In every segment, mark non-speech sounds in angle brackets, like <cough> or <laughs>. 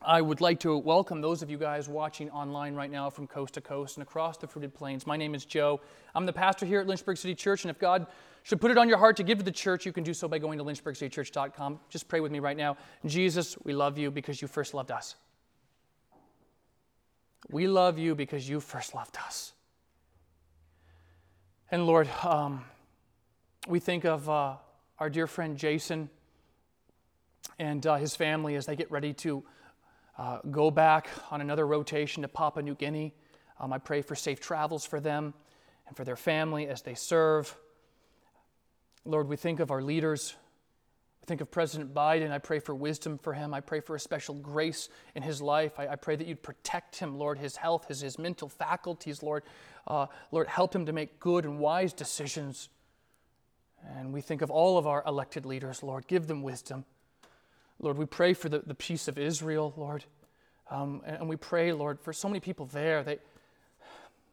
I would like to welcome those of you guys watching online right now from coast to coast and across the fruited plains. My name is Joe. I'm the pastor here at Lynchburg City Church, and if God should put it on your heart to give to the church, you can do so by going to lynchburgcitychurch.com. Just pray with me right now. Jesus, we love you because you first loved us. We love you because you first loved us. And Lord, um, we think of uh, our dear friend Jason and uh, his family as they get ready to uh, go back on another rotation to Papua New Guinea. Um, I pray for safe travels for them and for their family as they serve. Lord, we think of our leaders. We think of President Biden. I pray for wisdom for him. I pray for a special grace in his life. I, I pray that you'd protect him, Lord, his health, his, his mental faculties, Lord. Uh, Lord, help him to make good and wise decisions. And we think of all of our elected leaders, Lord. Give them wisdom. Lord, we pray for the, the peace of Israel, Lord. Um, and, and, we pray, Lord, for so many people there, they,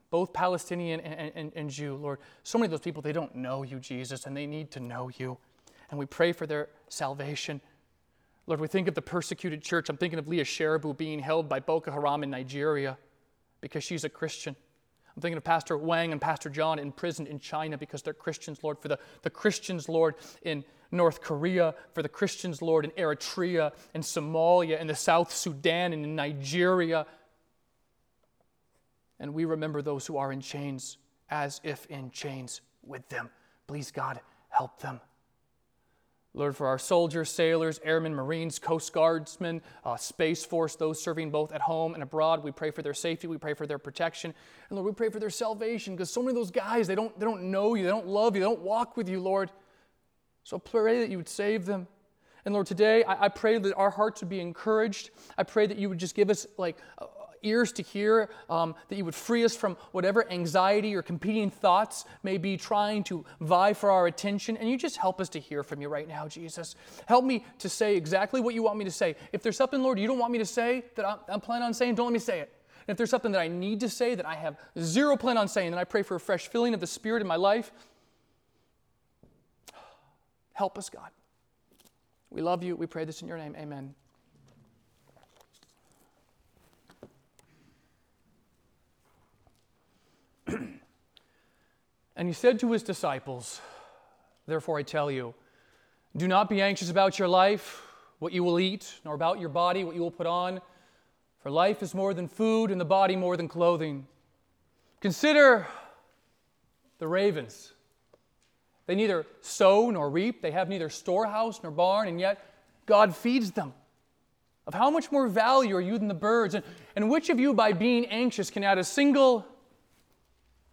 both Palestinian and, and, and Jew, Lord, so many of those people, they don't know you, Jesus, and they need to know you. And we pray for their salvation. Lord, we think of the persecuted church. I'm thinking of Leah Sharibu being held by Boko Haram in Nigeria because she's a Christian. I'm thinking of Pastor Wang and Pastor John in prison in China because they're Christians, Lord, for the, the Christians, Lord, in North Korea, for the Christians, Lord, in Eritrea and Somalia and the South Sudan and in Nigeria. And we remember those who are in chains as if in chains with them. Please, God, help them. Lord, for our soldiers, sailors, airmen, Marines, Coast Guardsmen, uh, Space Force, those serving both at home and abroad, we pray for their safety. We pray for their protection. And Lord, we pray for their salvation because so many of those guys, they don't, they don't know you, they don't love you, they don't walk with you, Lord. So I pray that you would save them. And Lord, today I, I pray that our hearts would be encouraged. I pray that you would just give us like ears to hear, um, that you would free us from whatever anxiety or competing thoughts may be trying to vie for our attention. And you just help us to hear from you right now, Jesus. Help me to say exactly what you want me to say. If there's something, Lord, you don't want me to say that I'm, I'm planning on saying, don't let me say it. And if there's something that I need to say that I have zero plan on saying, then I pray for a fresh filling of the Spirit in my life. Help us, God. We love you. We pray this in your name. Amen. <clears throat> And he said to his disciples, Therefore I tell you, do not be anxious about your life, what you will eat, nor about your body, what you will put on. For life is more than food, and the body more than clothing. Consider the ravens. They neither sow nor reap, they have neither storehouse nor barn, and yet God feeds them. Of how much more value are you than the birds? And, and which of you, by being anxious, can add a single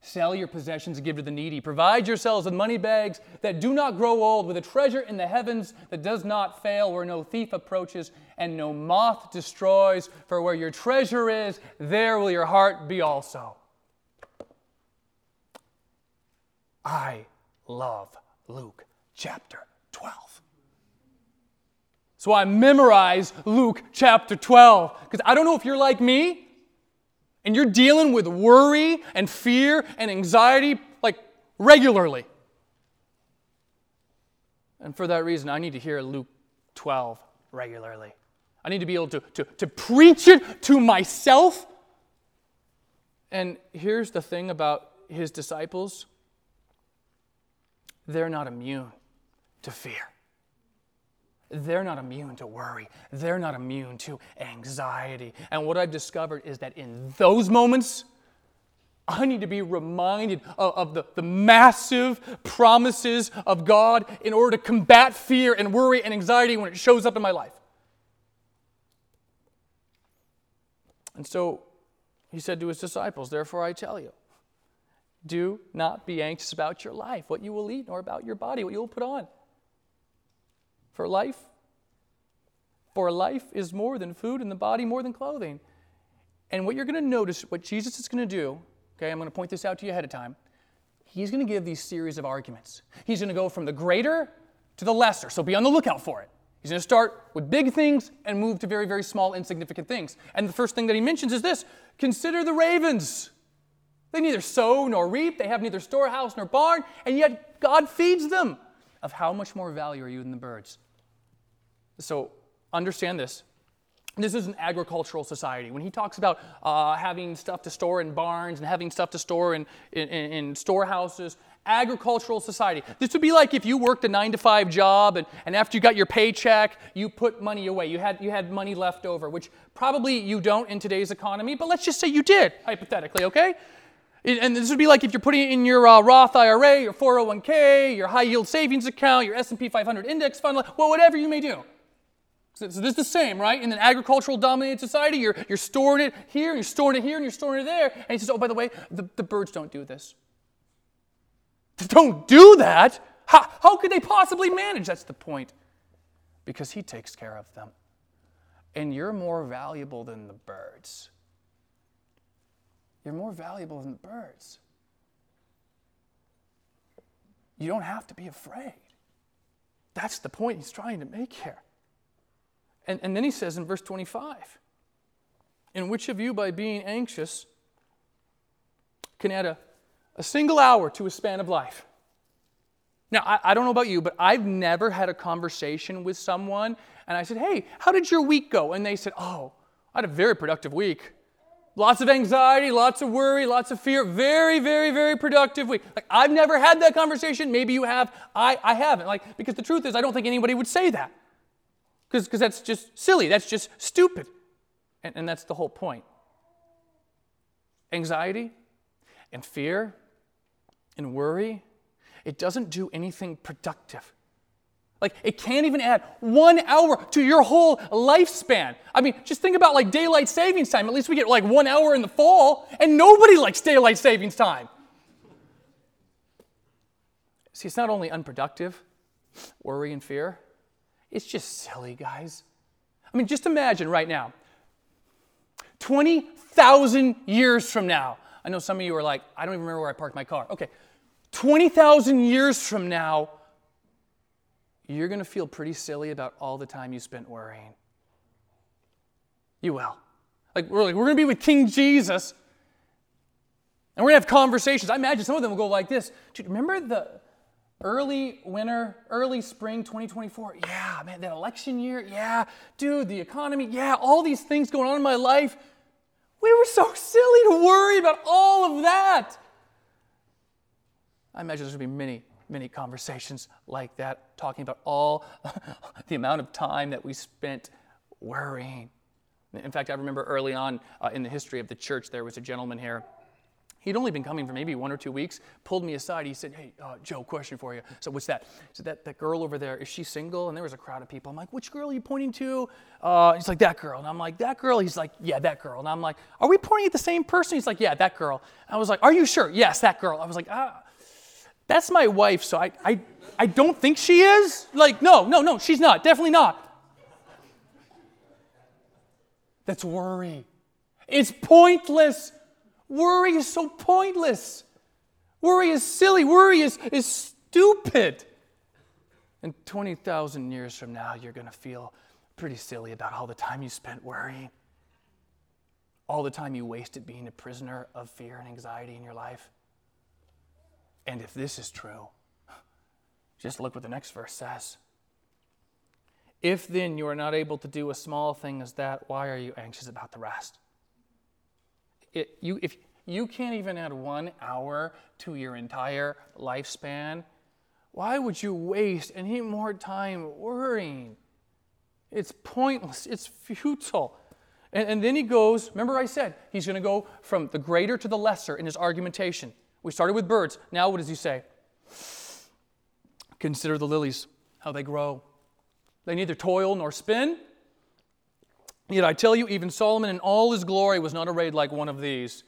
Sell your possessions and give to the needy. Provide yourselves with money bags that do not grow old, with a treasure in the heavens that does not fail, where no thief approaches and no moth destroys. For where your treasure is, there will your heart be also. I love Luke chapter 12. So I memorize Luke chapter 12 because I don't know if you're like me and you're dealing with worry and fear and anxiety like regularly. And for that reason, I need to hear Luke 12 regularly. I need to be able to, to, to preach it to myself. And here's the thing about his disciples they're not immune to fear. They're not immune to worry. They're not immune to anxiety. And what I've discovered is that in those moments, I need to be reminded of, of, the, the massive promises of God in order to combat fear and worry and anxiety when it shows up in my life. And so he said to his disciples, Therefore I tell you, do not be anxious about your life, what you will eat, nor about your body, what you will put on. For life, for life is more than food, and the body more than clothing. And what you're going to notice, what Jesus is going to do, okay, I'm going to point this out to you ahead of time. He's going to give these series of arguments. He's going to go from the greater to the lesser, so be on the lookout for it. He's going to start with big things and move to very, very small, insignificant things. And the first thing that he mentions is this consider the ravens. They neither sow nor reap, they have neither storehouse nor barn, and yet God feeds them. Of how much more value are you than the birds? So understand this. This is an agricultural society. When he talks about uh, having stuff to store in barns and having stuff to store in, in, in storehouses, agricultural society. This would be like if you worked a nine to five job and, and after you got your paycheck, you put money away. You had, you had money left over, which probably you don't in today's economy, but let's just say you did, hypothetically, okay? And this would be like if you're putting it in your uh, Roth IRA, your 401k, your high yield savings account, your S&P 500 index fund, well, whatever you may do. So, so this is the same, right? In an agricultural dominated society, you're, you're storing it here, you're storing it here, and you're storing it there. And he says, oh, by the way, the, the birds don't do this. They <laughs> don't do that. How, how could they possibly manage? That's the point. Because he takes care of them. And you're more valuable than the birds. You're more valuable than the birds. You don't have to be afraid. That's the point he's trying to make here. And, and then he says in verse 25, In which of you, by being anxious, can add a, a single hour to a span of life? Now, I, I, don't know about you, but I've never had a conversation with someone and I said, Hey, how did your week go? And they said, Oh, I had a very productive week. Lots of anxiety, lots of worry, lots of fear. Very, very, very productive week. Like, I've never had that conversation. Maybe you have. I, I haven't. Like, because the truth is, I don't think anybody would say that. Because that's just silly. That's just stupid. And, and that's the whole point. Anxiety and fear and worry, it doesn't do anything productive. Like, it can't even add one hour to your whole lifespan. I mean, just think about like daylight savings time. At least we get like one hour in the fall, and nobody likes daylight savings time. See, it's not only unproductive, worry and fear, it's just silly, guys. I mean, just imagine right now 20,000 years from now. I know some of you are like, I don't even remember where I parked my car. Okay, 20,000 years from now, you're going to feel pretty silly about all the time you spent worrying. You will. Like, we're, like, we're going to be with King Jesus, and we're going to have conversations. I imagine some of them will go like this Dude, remember the early winter, early spring 2024? Yeah, man, that election year? Yeah. Dude, the economy? Yeah, all these things going on in my life. We were so <laughs> silly to worry about all of that. I imagine there's going to be many many conversations like that, talking about all <laughs> the amount of time that we spent worrying. In fact, I remember early on uh, in the history of the church, there was a gentleman here. He'd only been coming for maybe one or two weeks, pulled me aside. He said, Hey, uh, Joe, question for you. So, what's that? Said, that, that girl over there, is she single? And there was a crowd of people. I'm like, Which girl are you pointing to? Uh, he's like, That girl. And I'm like, That girl? He's like, Yeah, that girl. And I'm like, Are we pointing at the same person? He's like, Yeah, that girl. I was like, Are you sure? Yes, that girl. I was like, Ah, that's my wife, so I, I, I don't think she is. Like, no, no, no, she's not. Definitely not. That's worry. It's pointless. Worry is so pointless. Worry is silly. Worry is, is stupid. And 20,000 years from now, you're going to feel pretty silly about all the time you spent worrying, all the time you wasted being a prisoner of fear and anxiety in your life. And if this is true, just look what the next verse says. If then you are not able to do a small thing as that, why are you anxious about the rest? It, you, if you can't even add one hour to your entire lifespan, why would you waste any more time worrying? It's pointless, it's futile. And, and then he goes, remember I said, he's going to go from the greater to the lesser in his argumentation. We started with birds. Now, what does he say? Consider the lilies, how they grow. They neither toil nor spin. Yet I tell you, even Solomon in all his glory was not arrayed like one of these.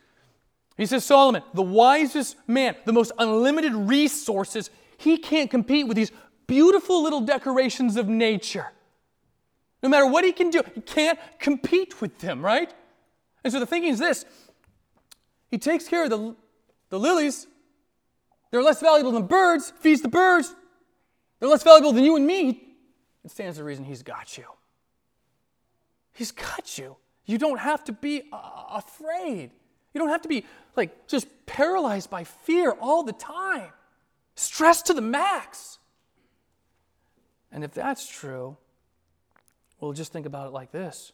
He says, Solomon, the wisest man, the most unlimited resources, he can't compete with these beautiful little decorations of nature. No matter what he can do, he can't compete with them, right? And so the thinking is this he takes care of the, the lilies. They're less valuable than birds, feeds the birds. They're less valuable than you and me. It stands to reason he's got you. He's got you. You don't have to be uh, afraid. You don't have to be like just paralyzed by fear all the time, stressed to the max. And if that's true, well, just think about it like this.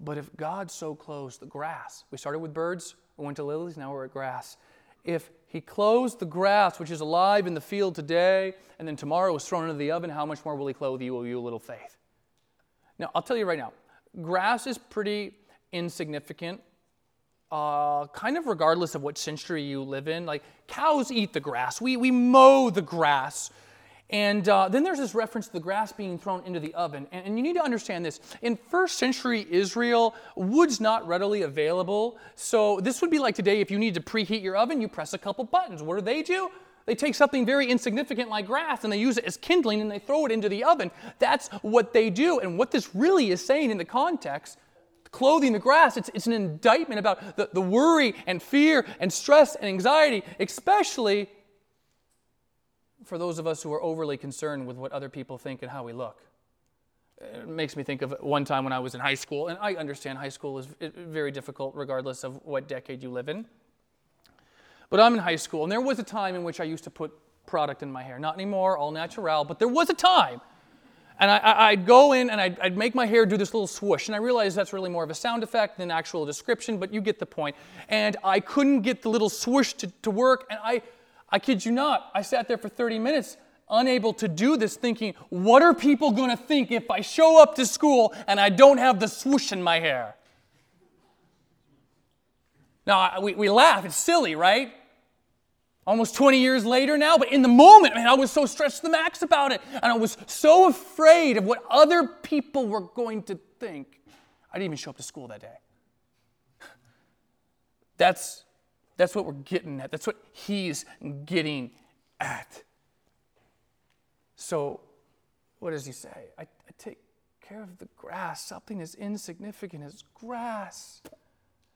But if God so clothes the grass, we started with birds, we went to lilies, now we're at grass. If He clothes the grass, which is alive in the field today, and then tomorrow is thrown into the oven, how much more will He clothe you, O you little faith? Now, I'll tell you right now, grass is pretty insignificant, uh, kind of regardless of what century you live in. Like, cows eat the grass, we, we mow the grass. And uh, then there's this reference to the grass being thrown into the oven. And, and, you need to understand this. In first century Israel, wood's not readily available. So this would be like today if you need to preheat your oven, you press a couple buttons. What do they do? They take something very insignificant like grass and they use it as kindling and they throw it into the oven. That's what they do. And what this really is saying in the context clothing the grass. It's, it's an indictment about the, the worry and fear and stress and anxiety, especially for those of us who are overly concerned with what other people think and how we look. It makes me think of one time when I was in high school, and I understand high school is very difficult regardless of what decade you live in. But I'm in high school, and there was a time in which I used to put product in my hair. Not anymore, all natural, but there was a time. And I, would go in and I'd, I'd, make my hair do this little swoosh. And I realized that's really more of a sound effect than actual description, but you get the point. And I couldn't get the little swoosh to, to work, and I I kid you not, I sat there for 30 minutes unable to do this, thinking, what are people going to think if I show up to school and I don't have the swoosh in my hair? Now, we, we laugh, it's silly, right? Almost 20 years later now, but in the moment, man, I was so stressed to the max about it. And I was so afraid of what other people were going to think. I didn't even show up to school that day. <laughs> That's that's what we're getting at. That's what he's getting at. So, what does he say? I, I take care of the grass, something as insignificant as grass.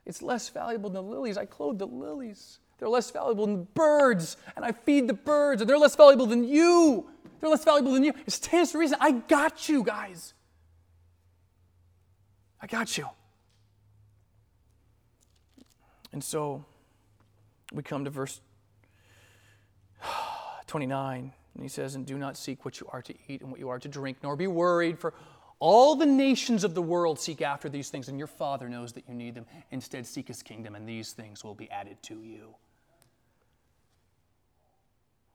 It's less valuable than the lilies. I clothe the lilies. They're less valuable than the birds, and I feed the birds, and they're less valuable than you. They're less valuable than you. It stands to reason. I got you, guys. I got you. And so, we come to verse <sighs> 29, and he says, And do not seek what you are to eat and what you are to drink, nor be worried, for all the nations of the world seek after these things, and your Father knows that you need them. Instead, seek his kingdom, and these things will be added to you.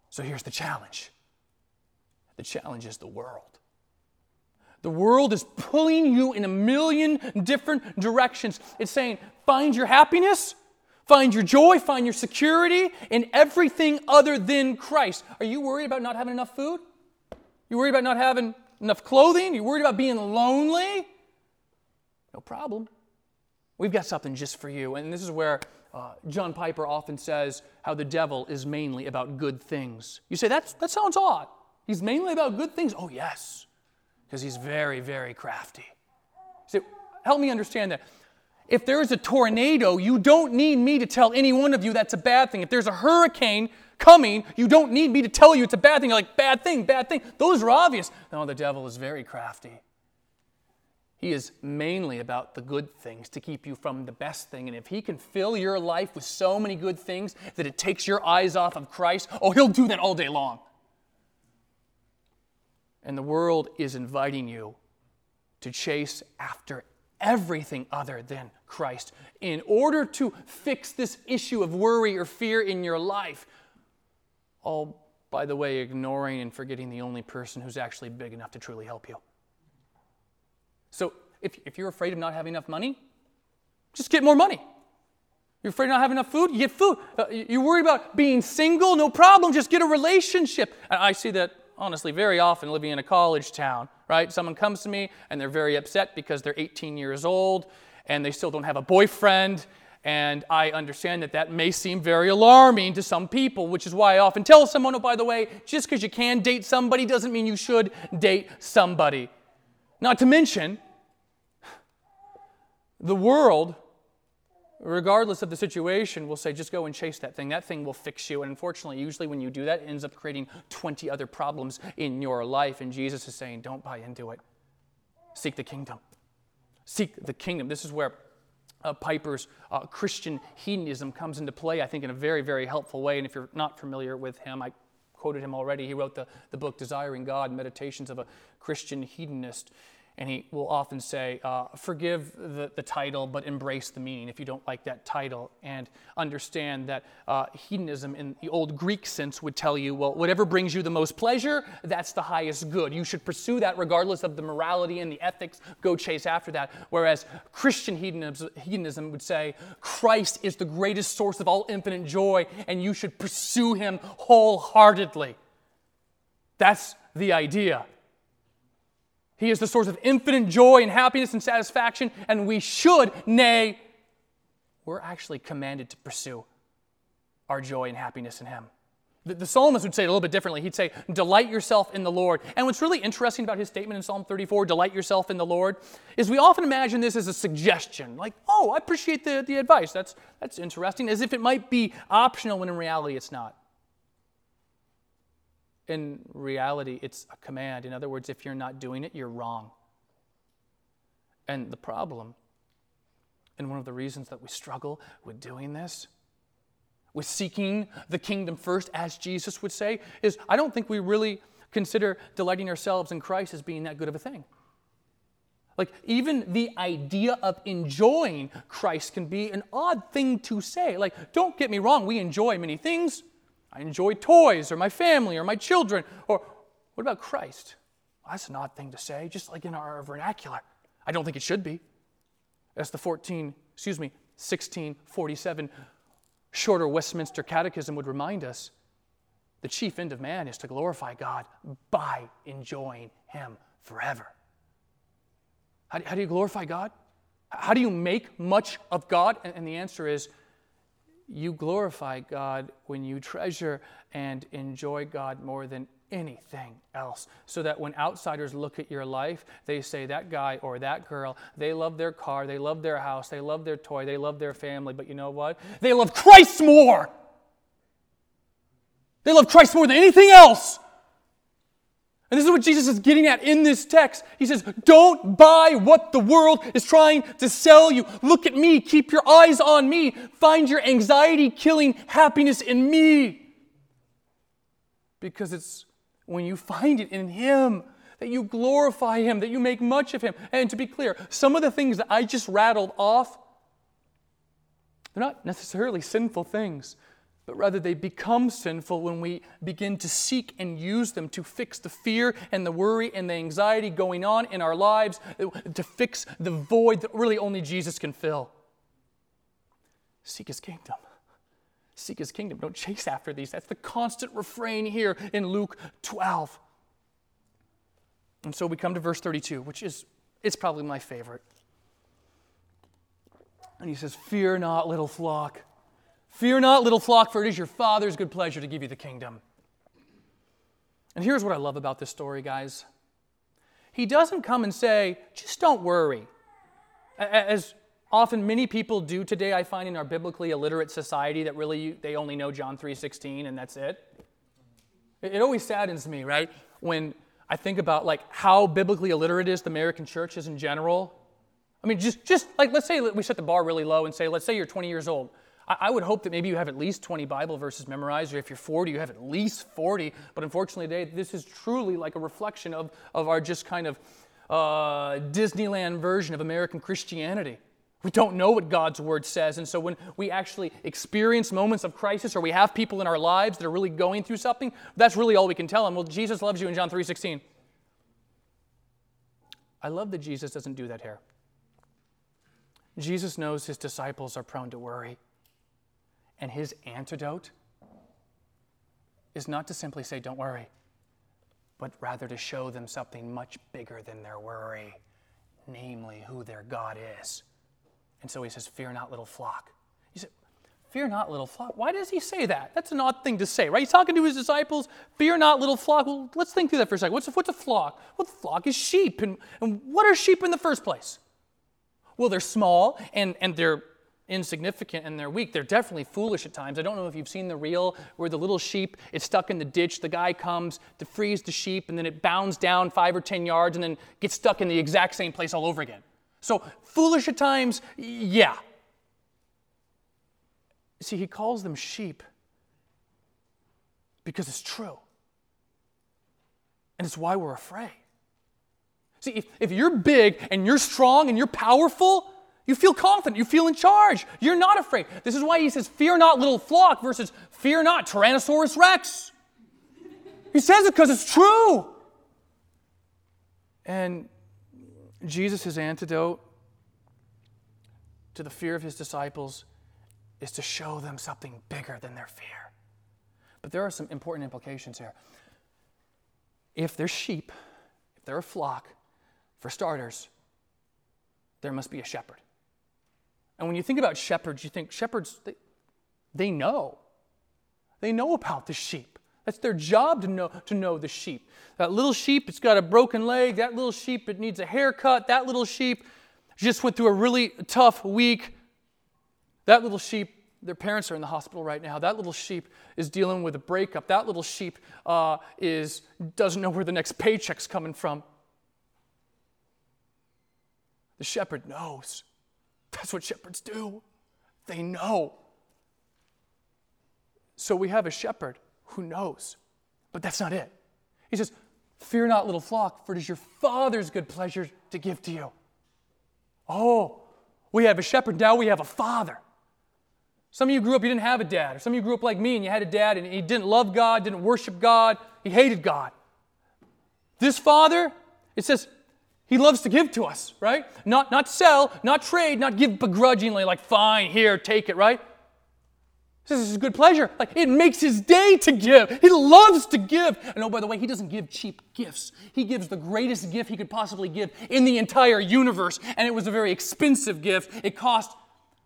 So here's the challenge the challenge is the world. The world is pulling you in a million different directions. It's saying, find your happiness Find your joy, find your security in everything other than Christ. Are you worried about not having enough food? You worried about not having enough clothing? You're worried about being lonely? No problem. We've got something just for you. And this is where uh, John Piper often says how the devil is mainly about good things. You say, That's, that sounds odd. He's mainly about good things? Oh, yes, because he's very, very crafty. You say, help me understand that. If there is a tornado, you don't need me to tell any one of you that's a bad thing. If there's a hurricane coming, you don't need me to tell you it's a bad thing. You're like, bad thing, bad thing. Those are obvious. No, the devil is very crafty. He is mainly about the good things to keep you from the best thing. And if he can fill your life with so many good things that it takes your eyes off of Christ, oh, he'll do that all day long. And the world is inviting you to chase after everything other than Christ. In order to fix this issue of worry or fear in your life, all by the way, ignoring and forgetting the only person who's actually big enough to truly help you. So, if, if you're afraid of not having enough money, just get more money. You're afraid of not having enough food? You get food. Uh, you're worried about being single? No problem. Just get a relationship. And I see that honestly very often living in a college town, right? Someone comes to me and they're very upset because they're 18 years old and they still don't have a boyfriend. And I understand that that may seem very alarming to some people, which is why I often tell someone, oh, by the way, just because you can date somebody doesn't mean you should date somebody. Not to mention, the world regardless of the situation, will say, just go and chase that thing. That thing will fix you. And unfortunately, usually when you do that, it ends up creating 20 other problems in your life. And Jesus is saying, don't buy into it. Seek the kingdom. Seek the kingdom. This is where uh, Piper's uh, Christian hedonism comes into play, I think, in a very, very helpful way. And if you're not familiar with him, I quoted him already. He wrote the, the book Desiring God Meditations of a Christian Hedonist. And he will often say, uh, forgive the, the title, but embrace the meaning if you don't like that title. And understand that uh, hedonism in the old Greek sense would tell you, well, whatever brings you the most pleasure, that's the highest good. You should pursue that regardless of the morality and the ethics, go chase after that. Whereas Christian hedonism, hedonism would say, Christ is the greatest source of all infinite joy, and you should pursue him wholeheartedly. That's the idea. He is the source of infinite joy and happiness and satisfaction, and we should, nay, we're actually commanded to pursue our joy and happiness in Him. The, the, psalmist would say it a little bit differently. He'd say, Delight yourself in the Lord. And what's really interesting about his statement in Psalm 34, Delight yourself in the Lord, is we often imagine this as a suggestion, like, Oh, I appreciate the, the advice. That's, that's interesting, as if it might be optional when in reality it's not in reality, it's a command. In other words, if you're not doing it, you're wrong. And the problem, and one of the reasons that we struggle with doing this, with seeking the kingdom first, as Jesus would say, is I don't think we really consider delighting ourselves in Christ as being that good of a thing. Like, even the idea of enjoying Christ can be an odd thing to say. Like, don't get me wrong, we enjoy many things. I enjoy toys or my family or my children. Or what about Christ? Well, that's an odd thing to say, just like in our vernacular. I don't think it should be. As the 14, excuse me, 1647 shorter Westminster Catechism would remind us, the chief end of man is to glorify God by enjoying Him forever. How do, you glorify God? How do you make much of God? And the answer is you glorify God when you treasure and enjoy God more than anything else. So that when outsiders look at your life, they say, that guy or that girl, they love their car, they love their house, they love their toy, they love their family, but you know what? They love Christ more! They love Christ more than anything else! And this is what Jesus is getting at in this text. He says, Don't buy what the world is trying to sell you. Look at me. Keep your eyes on me. Find your anxiety killing happiness in me. Because it's when you find it in Him that you glorify Him, that you make much of Him. And to be clear, some of the things that I just rattled off, they're not necessarily sinful things but rather they become sinful when we begin to seek and use them to fix the fear and the worry and the anxiety going on in our lives, to fix the void that really only Jesus can fill. Seek his kingdom. Seek his kingdom. Don't chase after these. That's the constant refrain here in Luke 12. And so we come to verse 32, which is it's probably my favorite. And he says, Fear not, little flock. Fear not, little flock, for it is your Father's good pleasure to give you the kingdom. And here's what I love about this story, guys. He doesn't come and say, just don't worry. As often many people do today, I find in our biblically illiterate society that really they only know John 3:16 and that's it. It always saddens me, right? When I think about like how biblically illiterate is the American church is in general. I mean, just just like let's say we set the bar really low and say, let's say you're 20 years old. I would hope that maybe you have at least 20 Bible verses memorized, or if you're 40, you have at least 40. But unfortunately, today, this is truly like a reflection of, of our just kind of uh, Disneyland version of American Christianity. We don't know what God's word says. And so when we actually experience moments of crisis or we have people in our lives that are really going through something, that's really all we can tell them. Well, Jesus loves you in John 3:16. I love that Jesus doesn't do that here. Jesus knows his disciples are prone to worry. And his antidote is not to simply say, Don't worry, but rather to show them something much bigger than their worry, namely who their God is. And so he says, Fear not, little flock. He said, Fear not, little flock. Why does he say that? That's an odd thing to say, right? He's talking to his disciples, Fear not, little flock. Well, let's think through that for a second. What's a, what's a flock? Well, the flock is sheep. And, and what are sheep in the first place? Well, they're small and, and they're insignificant and they're weak. They're definitely foolish at times. I don't know if you've seen the reel where the little sheep is stuck in the ditch. The guy comes to freeze the sheep and then it bounds down five or 10 yards and then gets stuck in the exact same place all over again. So, foolish at times, yeah. See, he calls them sheep because it's true. And it's why we're afraid. See, if, if you're big and you're strong and you're powerful, you feel confident. You feel in charge. You're not afraid. This is why he says, Fear not, little flock, versus Fear not, Tyrannosaurus Rex. He says it because it's true. And Jesus' antidote to the fear of his disciples is to show them something bigger than their fear. But there are some important implications here. If they're sheep, if they're a flock, for starters, there must be a shepherd. And when you think about shepherds, you think shepherds, they, they know. They know about the sheep. That's their job to know, to know the sheep. That little sheep, it's got a broken leg. That little sheep, it needs a haircut. That little sheep just went through a really tough week. That little sheep, their parents are in the hospital right now. That little sheep is dealing with a breakup. That little sheep uh, is, doesn't know where the next paycheck's coming from. The shepherd knows. That's what shepherds do. They know. So we have a shepherd who knows, but that's not it. He says, Fear not, little flock, for it is your Father's good pleasure to give to you. Oh, we have a shepherd, now we have a father. Some of you grew up, you didn't have a dad. Or some of you grew up like me and you had a dad and he didn't love God, didn't worship God, he hated God. This father, it says, he loves to give to us, right? Not, not sell, not trade, not give begrudgingly, like, fine, here, take it, right? This is good pleasure. Like, it makes his day to give. He loves to give. And oh, by the way, he doesn't give cheap gifts. He gives the greatest gift he could possibly give in the entire universe. And it was a very expensive gift. It cost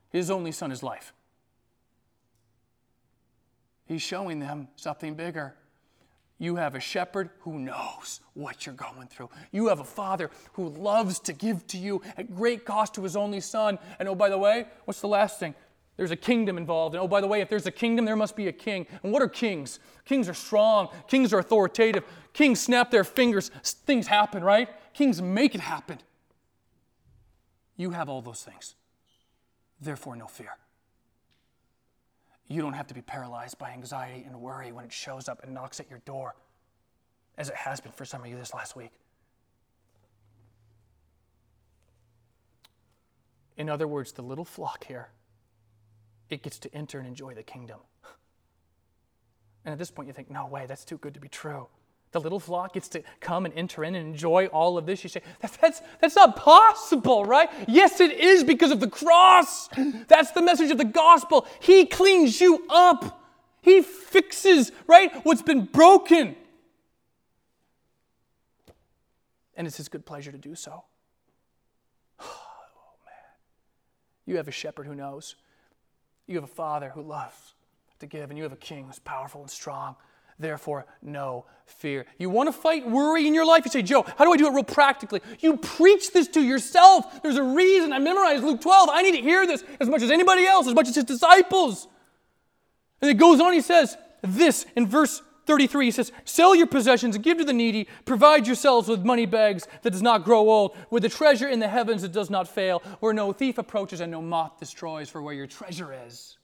his only son his life. He's showing them something bigger. You have a shepherd who knows what you're going through. You have a father who loves to give to you at great cost to his only son. And oh, by the way, what's the last thing? There's a kingdom involved. And oh, by the way, if there's a kingdom, there must be a king. And what are kings? Kings are strong, kings are authoritative. Kings snap their fingers, things happen, right? Kings make it happen. You have all those things. Therefore, no fear. You don't have to be paralyzed by anxiety and worry when it shows up and knocks at your door, as it has been for some of you this last week. In other words, the little flock here, it gets to enter and enjoy the kingdom. <laughs> And at this point, you think, no way, that's too good to be true. The little flock gets to come and enter in and enjoy all of this. You say, that's, that's not possible, right? Yes, it is because of the cross. That's the message of the gospel. He cleans you up, He fixes, right, what's been broken. And it's His good pleasure to do so. <sighs> Oh, man. You have a shepherd who knows, you have a father who loves to give, and you have a king who's powerful and strong therefore no fear. You want to fight worry in your life? You say, Joe, how do I do it real practically? You preach this to yourself. There's a reason I memorized Luke 12. I need to hear this as much as anybody else, as much as his disciples. And it goes on, he says this in verse 33 he says, Sell your possessions and give to the needy. Provide yourselves with money bags that does not grow old, with a treasure in the heavens that does not fail, where no thief approaches and no moth destroys, for where your treasure is,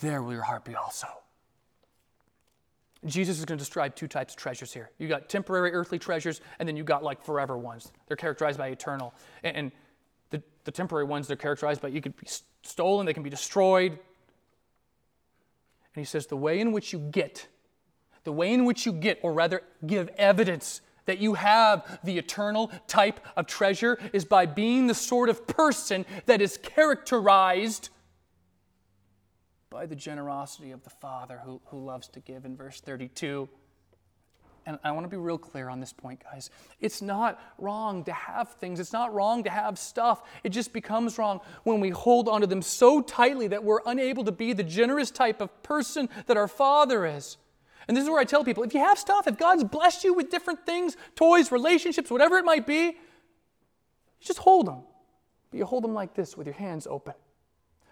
there will your heart be also. Jesus is going to describe two types of treasures here. You got temporary earthly treasures, and then you got like forever ones. They're characterized by eternal. And, and the, the temporary ones, they're characterized by you could be stolen, they can be destroyed. And he says, the way in which you get, the way in which you get, or rather give evidence that you have the eternal type of treasure is by being the sort of person that is characterized by the generosity of the Father who, who loves to give in verse 32. and I want to be real clear on this point, guys. It's not wrong to have things, it's not wrong to have stuff. It just becomes wrong when we hold onto them so tightly that we're unable to be the generous type of person that our Father is. And this is where I tell people if you have stuff, if God's blessed you with different things, toys, relationships, whatever it might be, just hold them. But you hold them like this with your hands open.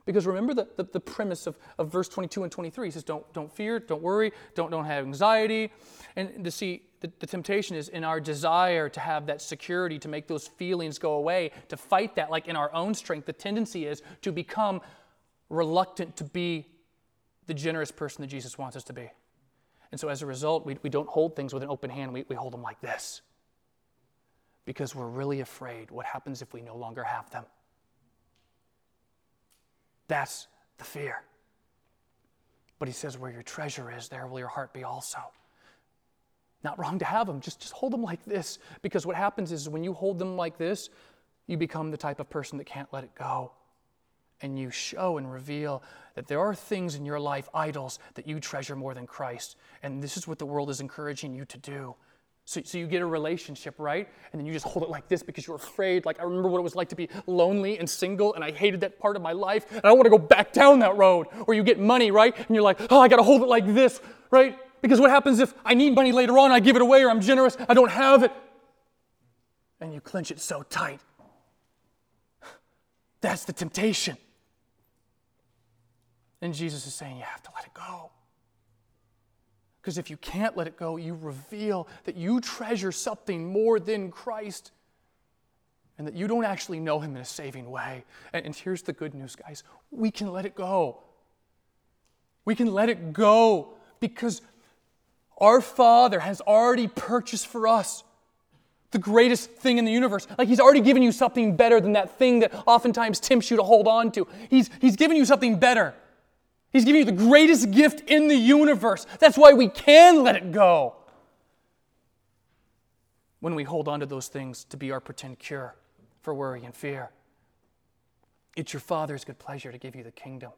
Because remember the, the, the, premise of, of verse 22 and 23. He says, don't, don't fear, don't worry, don't, don't have anxiety. And to see, the, the temptation is in our desire to have that security, to make those feelings go away, to fight that like in our own strength. The tendency is to become reluctant to be the generous person that Jesus wants us to be. And so as a result, we, we don't hold things with an open hand, we, we hold them like this. Because we're really afraid what happens if we no longer have them. That's the fear. But he says, Where your treasure is, there will your heart be also. Not wrong to have them, just, just hold them like this. Because what happens is when you hold them like this, you become the type of person that can't let it go. And you show and reveal that there are things in your life, idols, that you treasure more than Christ. And this is what the world is encouraging you to do. So, so you get a relationship, right? And then you just hold it like this because you're afraid. Like, I remember what it was like to be lonely and single, and I hated that part of my life, and I don't want to go back down that road. Or you get money, right? And you're like, oh, I got to hold it like this, right? Because what happens if I need money later on, I give it away, or I'm generous, I don't have it? And you clench it so tight. That's the temptation. And Jesus is saying, you have to let it go. Because if you can't let it go, you reveal that you treasure something more than Christ and that you don't actually know Him in a saving way. And, and, here's the good news, guys we can let it go. We can let it go because our Father has already purchased for us the greatest thing in the universe. Like He's already given you something better than that thing that oftentimes tempts you to hold on to. He's, he's given you something better. He's giving you the greatest gift in the universe. That's why we can let it go. When we hold on to those things to be our pretend cure for worry and fear, it's your Father's good pleasure to give you the kingdom.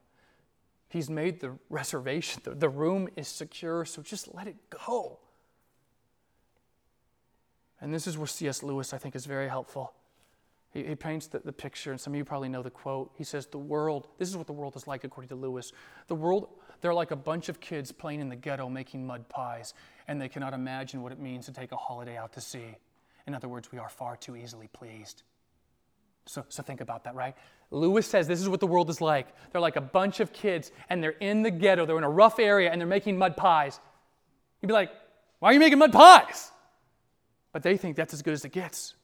He's made the reservation, the, the room is secure, so just let it go. And this is where C.S. Lewis, I think, is very helpful. He, he paints the, the picture, and some of you probably know the quote. He says, The world, this is what the world is like according to Lewis. The world, they're like a bunch of kids playing in the ghetto making mud pies, and they cannot imagine what it means to take a holiday out to sea. In other words, we are far too easily pleased. So, so think about that, right? Lewis says this is what the world is like. They're like a bunch of kids, and they're in the ghetto, they're in a rough area, and they're making mud pies. You'd be like, Why are you making mud pies? But they think that's as good as it gets.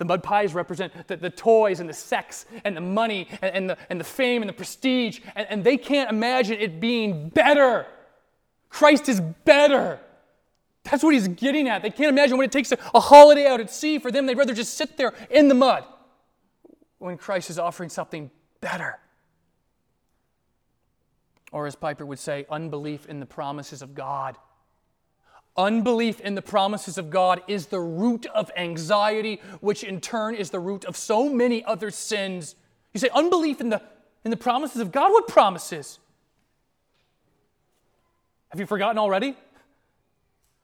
The mud pies represent the, the toys and the sex and the money and, and, the, and the fame and the prestige, and, and they can't imagine it being better. Christ is better. That's what he's getting at. They can't imagine what it takes to, a holiday out at sea for them. They'd rather just sit there in the mud when Christ is offering something better. Or, as Piper would say, unbelief in the promises of God. Unbelief in the promises of God is the root of anxiety, which in turn is the root of so many other sins. You say, unbelief in the, in the promises of God? What promises? Have you forgotten already?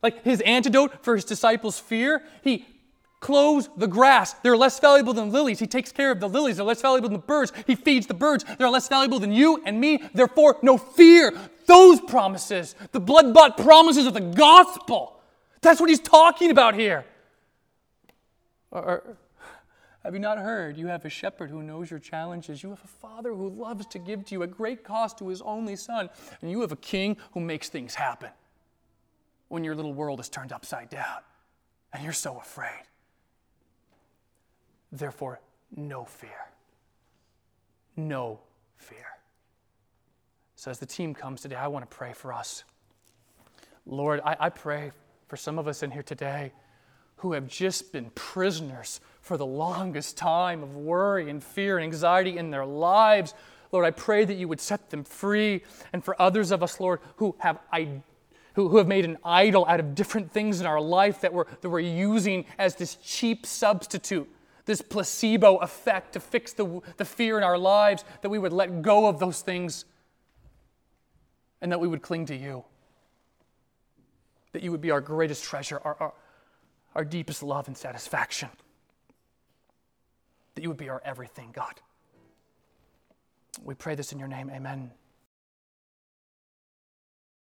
Like his antidote for his disciples' fear? He clothes the grass. They're less valuable than lilies. He takes care of the lilies. They're less valuable than the birds. He feeds the birds. They're less valuable than you and me. Therefore, no fear. Those promises, the blood bought promises of the gospel. That's what he's talking about here. Or, or, have you not heard? You have a shepherd who knows your challenges. You have a father who loves to give to you at great cost to his only son. And you have a king who makes things happen when your little world is turned upside down and you're so afraid. Therefore, no fear. No fear. So, as the team comes today, I want to pray for us. Lord, I, I, pray for some of us in here today who have just been prisoners for the longest time of worry and fear and anxiety in their lives. Lord, I pray that you would set them free. And for others of us, Lord, who have who, who have made an idol out of different things in our life that we're, that we're using as this cheap substitute this placebo effect to fix the, the fear in our lives, that we would let go of those things and that we would cling to you. that you would be our greatest treasure, our, our, our deepest love and satisfaction. That you would be our everything, God. We pray this in your name. Amen.